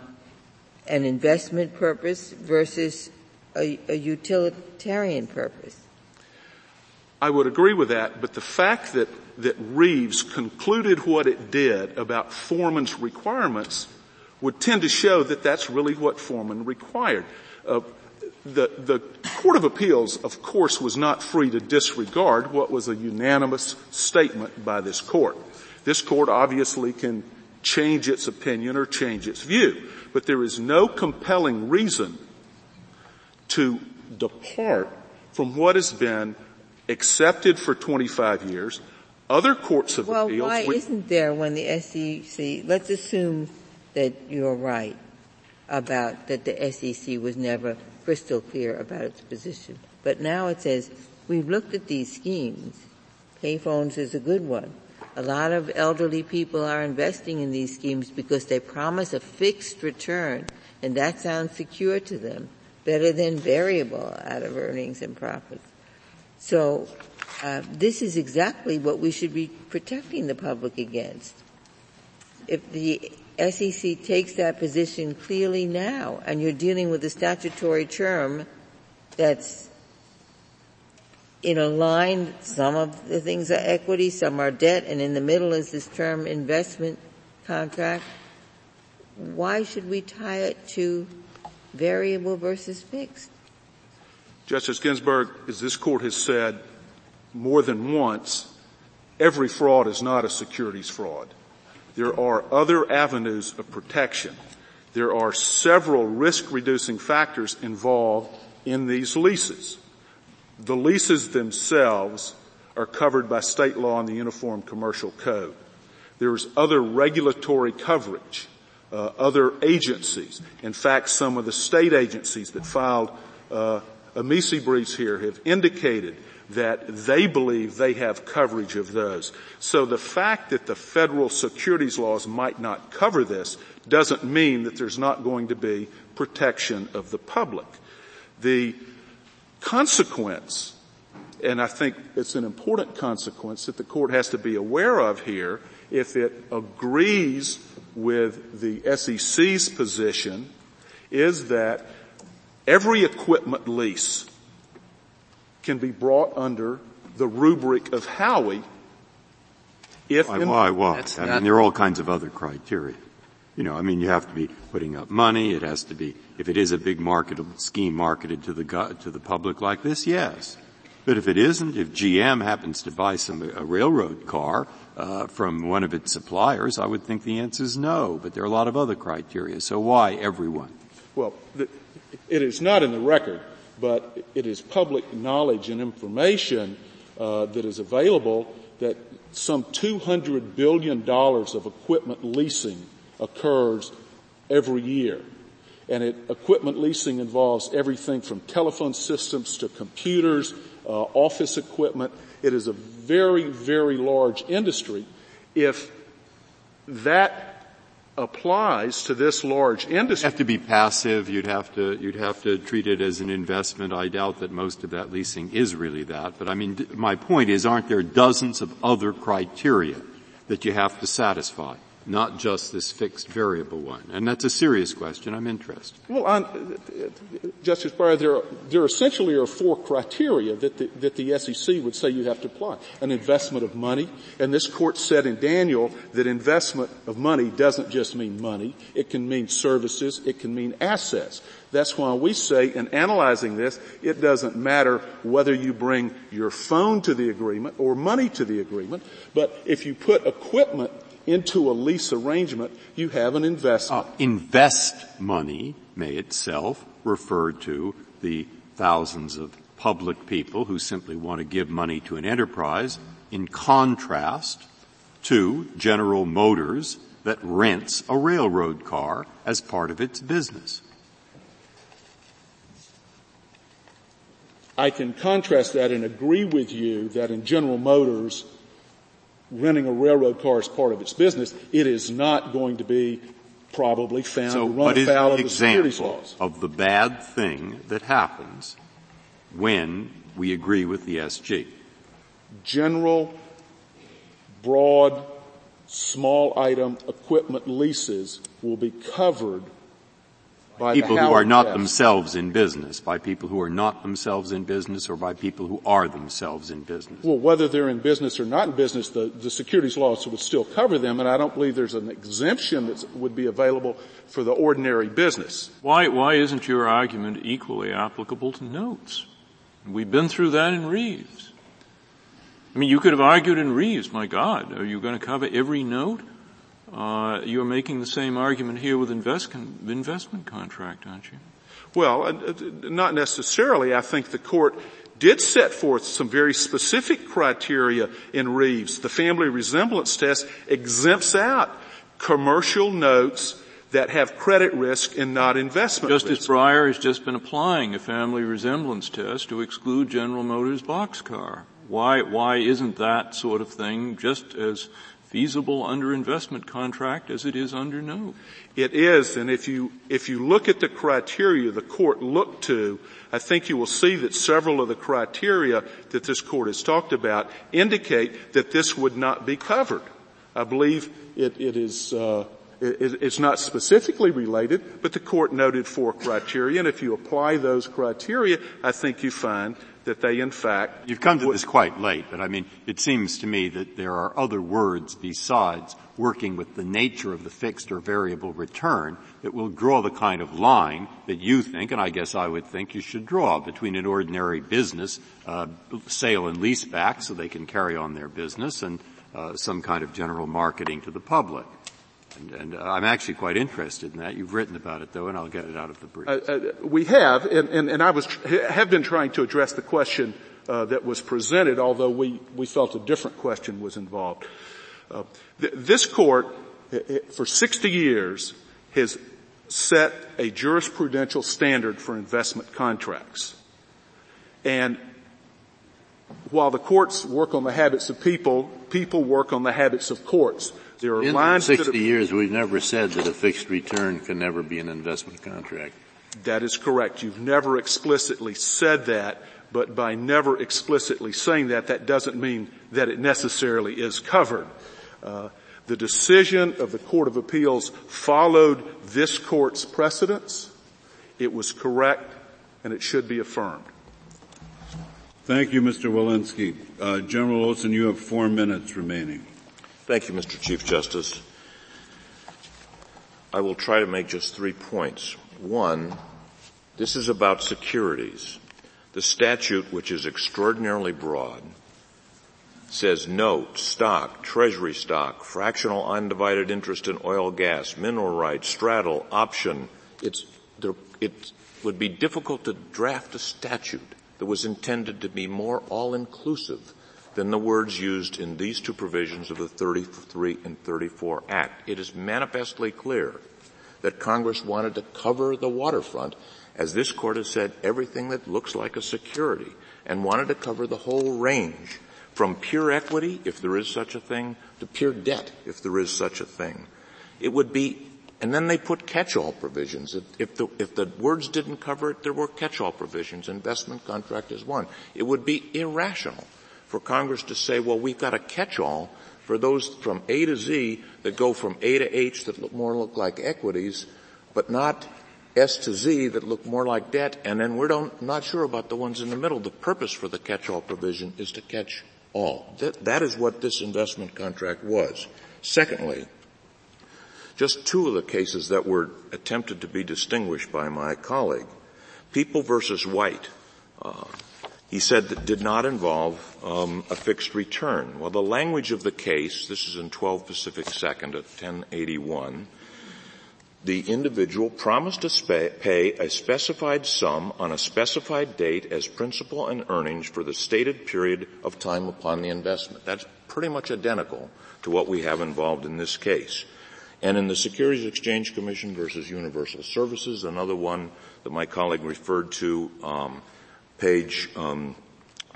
an investment purpose versus a, a, utilitarian purpose. I would agree with that, but the fact that, that Reeves concluded what it did about Forman's requirements would tend to show that that's really what Forman required. Uh, the, the Court of Appeals, of course, was not free to disregard what was a unanimous statement by this court. This court obviously can change its opinion or change its view, but there is no compelling reason to depart from what has been accepted for 25 years. Other courts of well, appeals. why we, isn't there when the SEC? Let's assume that you're right about that the SEC was never crystal clear about its position. But now it says, we've looked at these schemes. Payphones is a good one. A lot of elderly people are investing in these schemes because they promise a fixed return, and that sounds secure to them, better than variable out of earnings and profits. So uh, this is exactly what we should be protecting the public against. If the SEC takes that position clearly now, and you're dealing with a statutory term that's in a line, some of the things are equity, some are debt, and in the middle is this term investment contract. Why should we tie it to variable versus fixed? Justice Ginsburg, as this court has said more than once, every fraud is not a securities fraud. There are other avenues of protection. There are several risk reducing factors involved in these leases. The leases themselves are covered by state law and the Uniform Commercial Code. There's other regulatory coverage, uh, other agencies. In fact, some of the state agencies that filed uh, amici briefs here have indicated that they believe they have coverage of those. So the fact that the federal securities laws might not cover this doesn't mean that there's not going to be protection of the public. The consequence, and I think it's an important consequence that the court has to be aware of here, if it agrees with the SEC's position, is that every equipment lease can be brought under the rubric of Howey if why, why, why? I mean, there are all kinds of other criteria. You know, I mean, you have to be putting up money. It has to be, if it is a big market scheme marketed to the to the public like this, yes. But if it isn't, if GM happens to buy some a railroad car uh, from one of its suppliers, I would think the answer is no. But there are a lot of other criteria. So why everyone? Well, the, it is not in the record but it is public knowledge and information uh, that is available that some $200 billion of equipment leasing occurs every year. And it, equipment leasing involves everything from telephone systems to computers, uh, office equipment. It is a very, very large industry. If that applies to this large industry. you have to be passive. You'd have to, you'd have to treat it as an investment. I doubt that most of that leasing is really that. But I mean, my point is, aren't there dozens of other criteria that you have to satisfy? Not just this fixed variable one? And that's a serious question. I'm interested. Well, on, Justice Breyer, there, there essentially are four criteria that the, that the SEC would say you have to apply. An investment of money, and this court said in Daniel that investment of money doesn't just mean money. It can mean services. It can mean assets. That's why we say in analyzing this, it doesn't matter whether you bring your phone to the agreement or money to the agreement, but if you put equipment into a lease arrangement, you have an investment. Uh, invest money may itself refer to the thousands of public people who simply want to give money to an enterprise in contrast to General Motors that rents a railroad car as part of its business. I can contrast that and agree with you that in General Motors, renting a railroad car as part of its business, it is not going to be probably found so to run afoul of the securities laws. Of the bad thing that happens when we agree with the SG. General, broad, small item equipment leases will be covered people who are not test. themselves in business, by people who are not themselves in business, or by people who are themselves in business. Well, whether they're in business or not in business, the, the securities laws would still cover them, and I don't believe there's an exemption that would be available for the ordinary business. Why, why isn't your argument equally applicable to notes? We've been through that in Reeves. I mean, you could have argued in Reeves, my God, are you going to cover every note? Uh, you're making the same argument here with invest investment contract, aren't you? Well, uh, uh, not necessarily. I think the court did set forth some very specific criteria in Reeves. The family resemblance test exempts out commercial notes that have credit risk and not investment Justice risk. Breyer has just been applying a family resemblance test to exclude General Motors boxcar. Why, why isn't that sort of thing just as feasible under investment contract as it is under note? It is, and if you, if you look at the criteria the court looked to, I think you will see that several of the criteria that this court has talked about indicate that this would not be covered. I believe it, it is, uh, it, it's not specifically related, but the court noted four criteria, and if you apply those criteria, I think you find that they in fact You've come to this quite late, but I mean, it seems to me that there are other words besides working with the nature of the fixed or variable return that will draw the kind of line that you think, and I guess I would think you should draw between an ordinary business, uh, sale and lease back so they can carry on their business and uh, some kind of general marketing to the public. And, I'm actually quite interested in that. You've written about it though, and I'll get it out of the brief. Uh, uh, we have, and, and, and I was have been trying to address the question uh, that was presented, although we we felt a different question was involved. Uh, th- this court, for 60 years, has set a jurisprudential standard for investment contracts, and while the courts work on the habits of people, people work on the habits of courts. There are In lines 60 that are, years, we've never said that a fixed return can never be an investment contract. That is correct. You've never explicitly said that, but by never explicitly saying that, that doesn't mean that it necessarily is covered. Uh, the decision of the Court of Appeals followed this court's precedents. It was correct, and it should be affirmed. Thank you, Mr. Walensky. Uh, General Olson, you have four minutes remaining. Thank you, Mr. Chief Justice. I will try to make just three points. One, this is about securities. The statute, which is extraordinarily broad, says note, stock, treasury stock, fractional undivided interest in oil, gas, mineral rights, straddle, option. It's, it would be difficult to draft a statute that was intended to be more all-inclusive than the words used in these two provisions of the 33 and 34 Act. It is manifestly clear that Congress wanted to cover the waterfront, as this court has said, everything that looks like a security, and wanted to cover the whole range from pure equity, if there is such a thing, to pure debt, if there is such a thing. It would be, and then they put catch-all provisions. If, if, the, if the words didn't cover it, there were catch-all provisions. Investment contract is one. It would be irrational for Congress to say, well, we've got a catch-all for those from A to Z that go from A to H that look more look like equities, but not S to Z that look more like debt, and then we're don't, not sure about the ones in the middle. The purpose for the catch-all provision is to catch all. That, that is what this investment contract was. Secondly, just two of the cases that were attempted to be distinguished by my colleague. People versus White. Uh, he said that did not involve um, a fixed return. Well, the language of the case, this is in 12 Pacific Second at 1081, the individual promised to pay a specified sum on a specified date as principal and earnings for the stated period of time upon the investment. That's pretty much identical to what we have involved in this case. And in the Securities Exchange Commission versus Universal Services, another one that my colleague referred to, um, page um,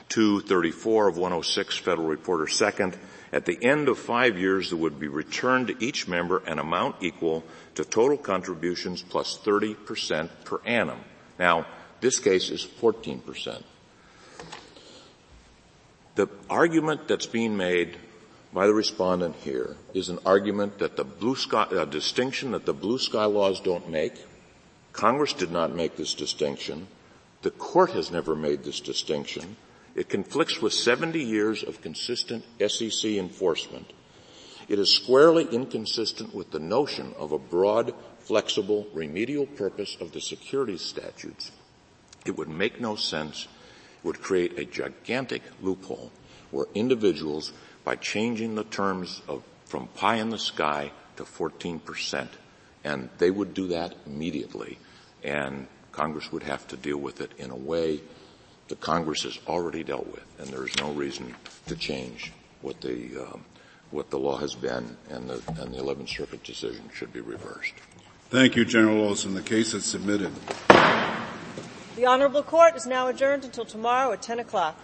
234 of 106 Federal Reporter Second, at the end of five years there would be returned to each member an amount equal to total contributions plus 30% per annum. Now, this case is 14%. The argument that's being made by the respondent here is an argument that the blue sky, a distinction that the blue sky laws don't make. Congress did not make this distinction. The court has never made this distinction. It conflicts with 70 years of consistent SEC enforcement. It is squarely inconsistent with the notion of a broad, flexible, remedial purpose of the securities statutes. It would make no sense. It would create a gigantic loophole where individuals, by changing the terms of from pie in the sky to 14%, and they would do that immediately, and Congress would have to deal with it in a way that Congress has already dealt with, and there is no reason to change what the um, what the law has been, and the and the 11th Circuit decision should be reversed. Thank you, General Olson. The case is submitted. The Honorable Court is now adjourned until tomorrow at 10 o'clock.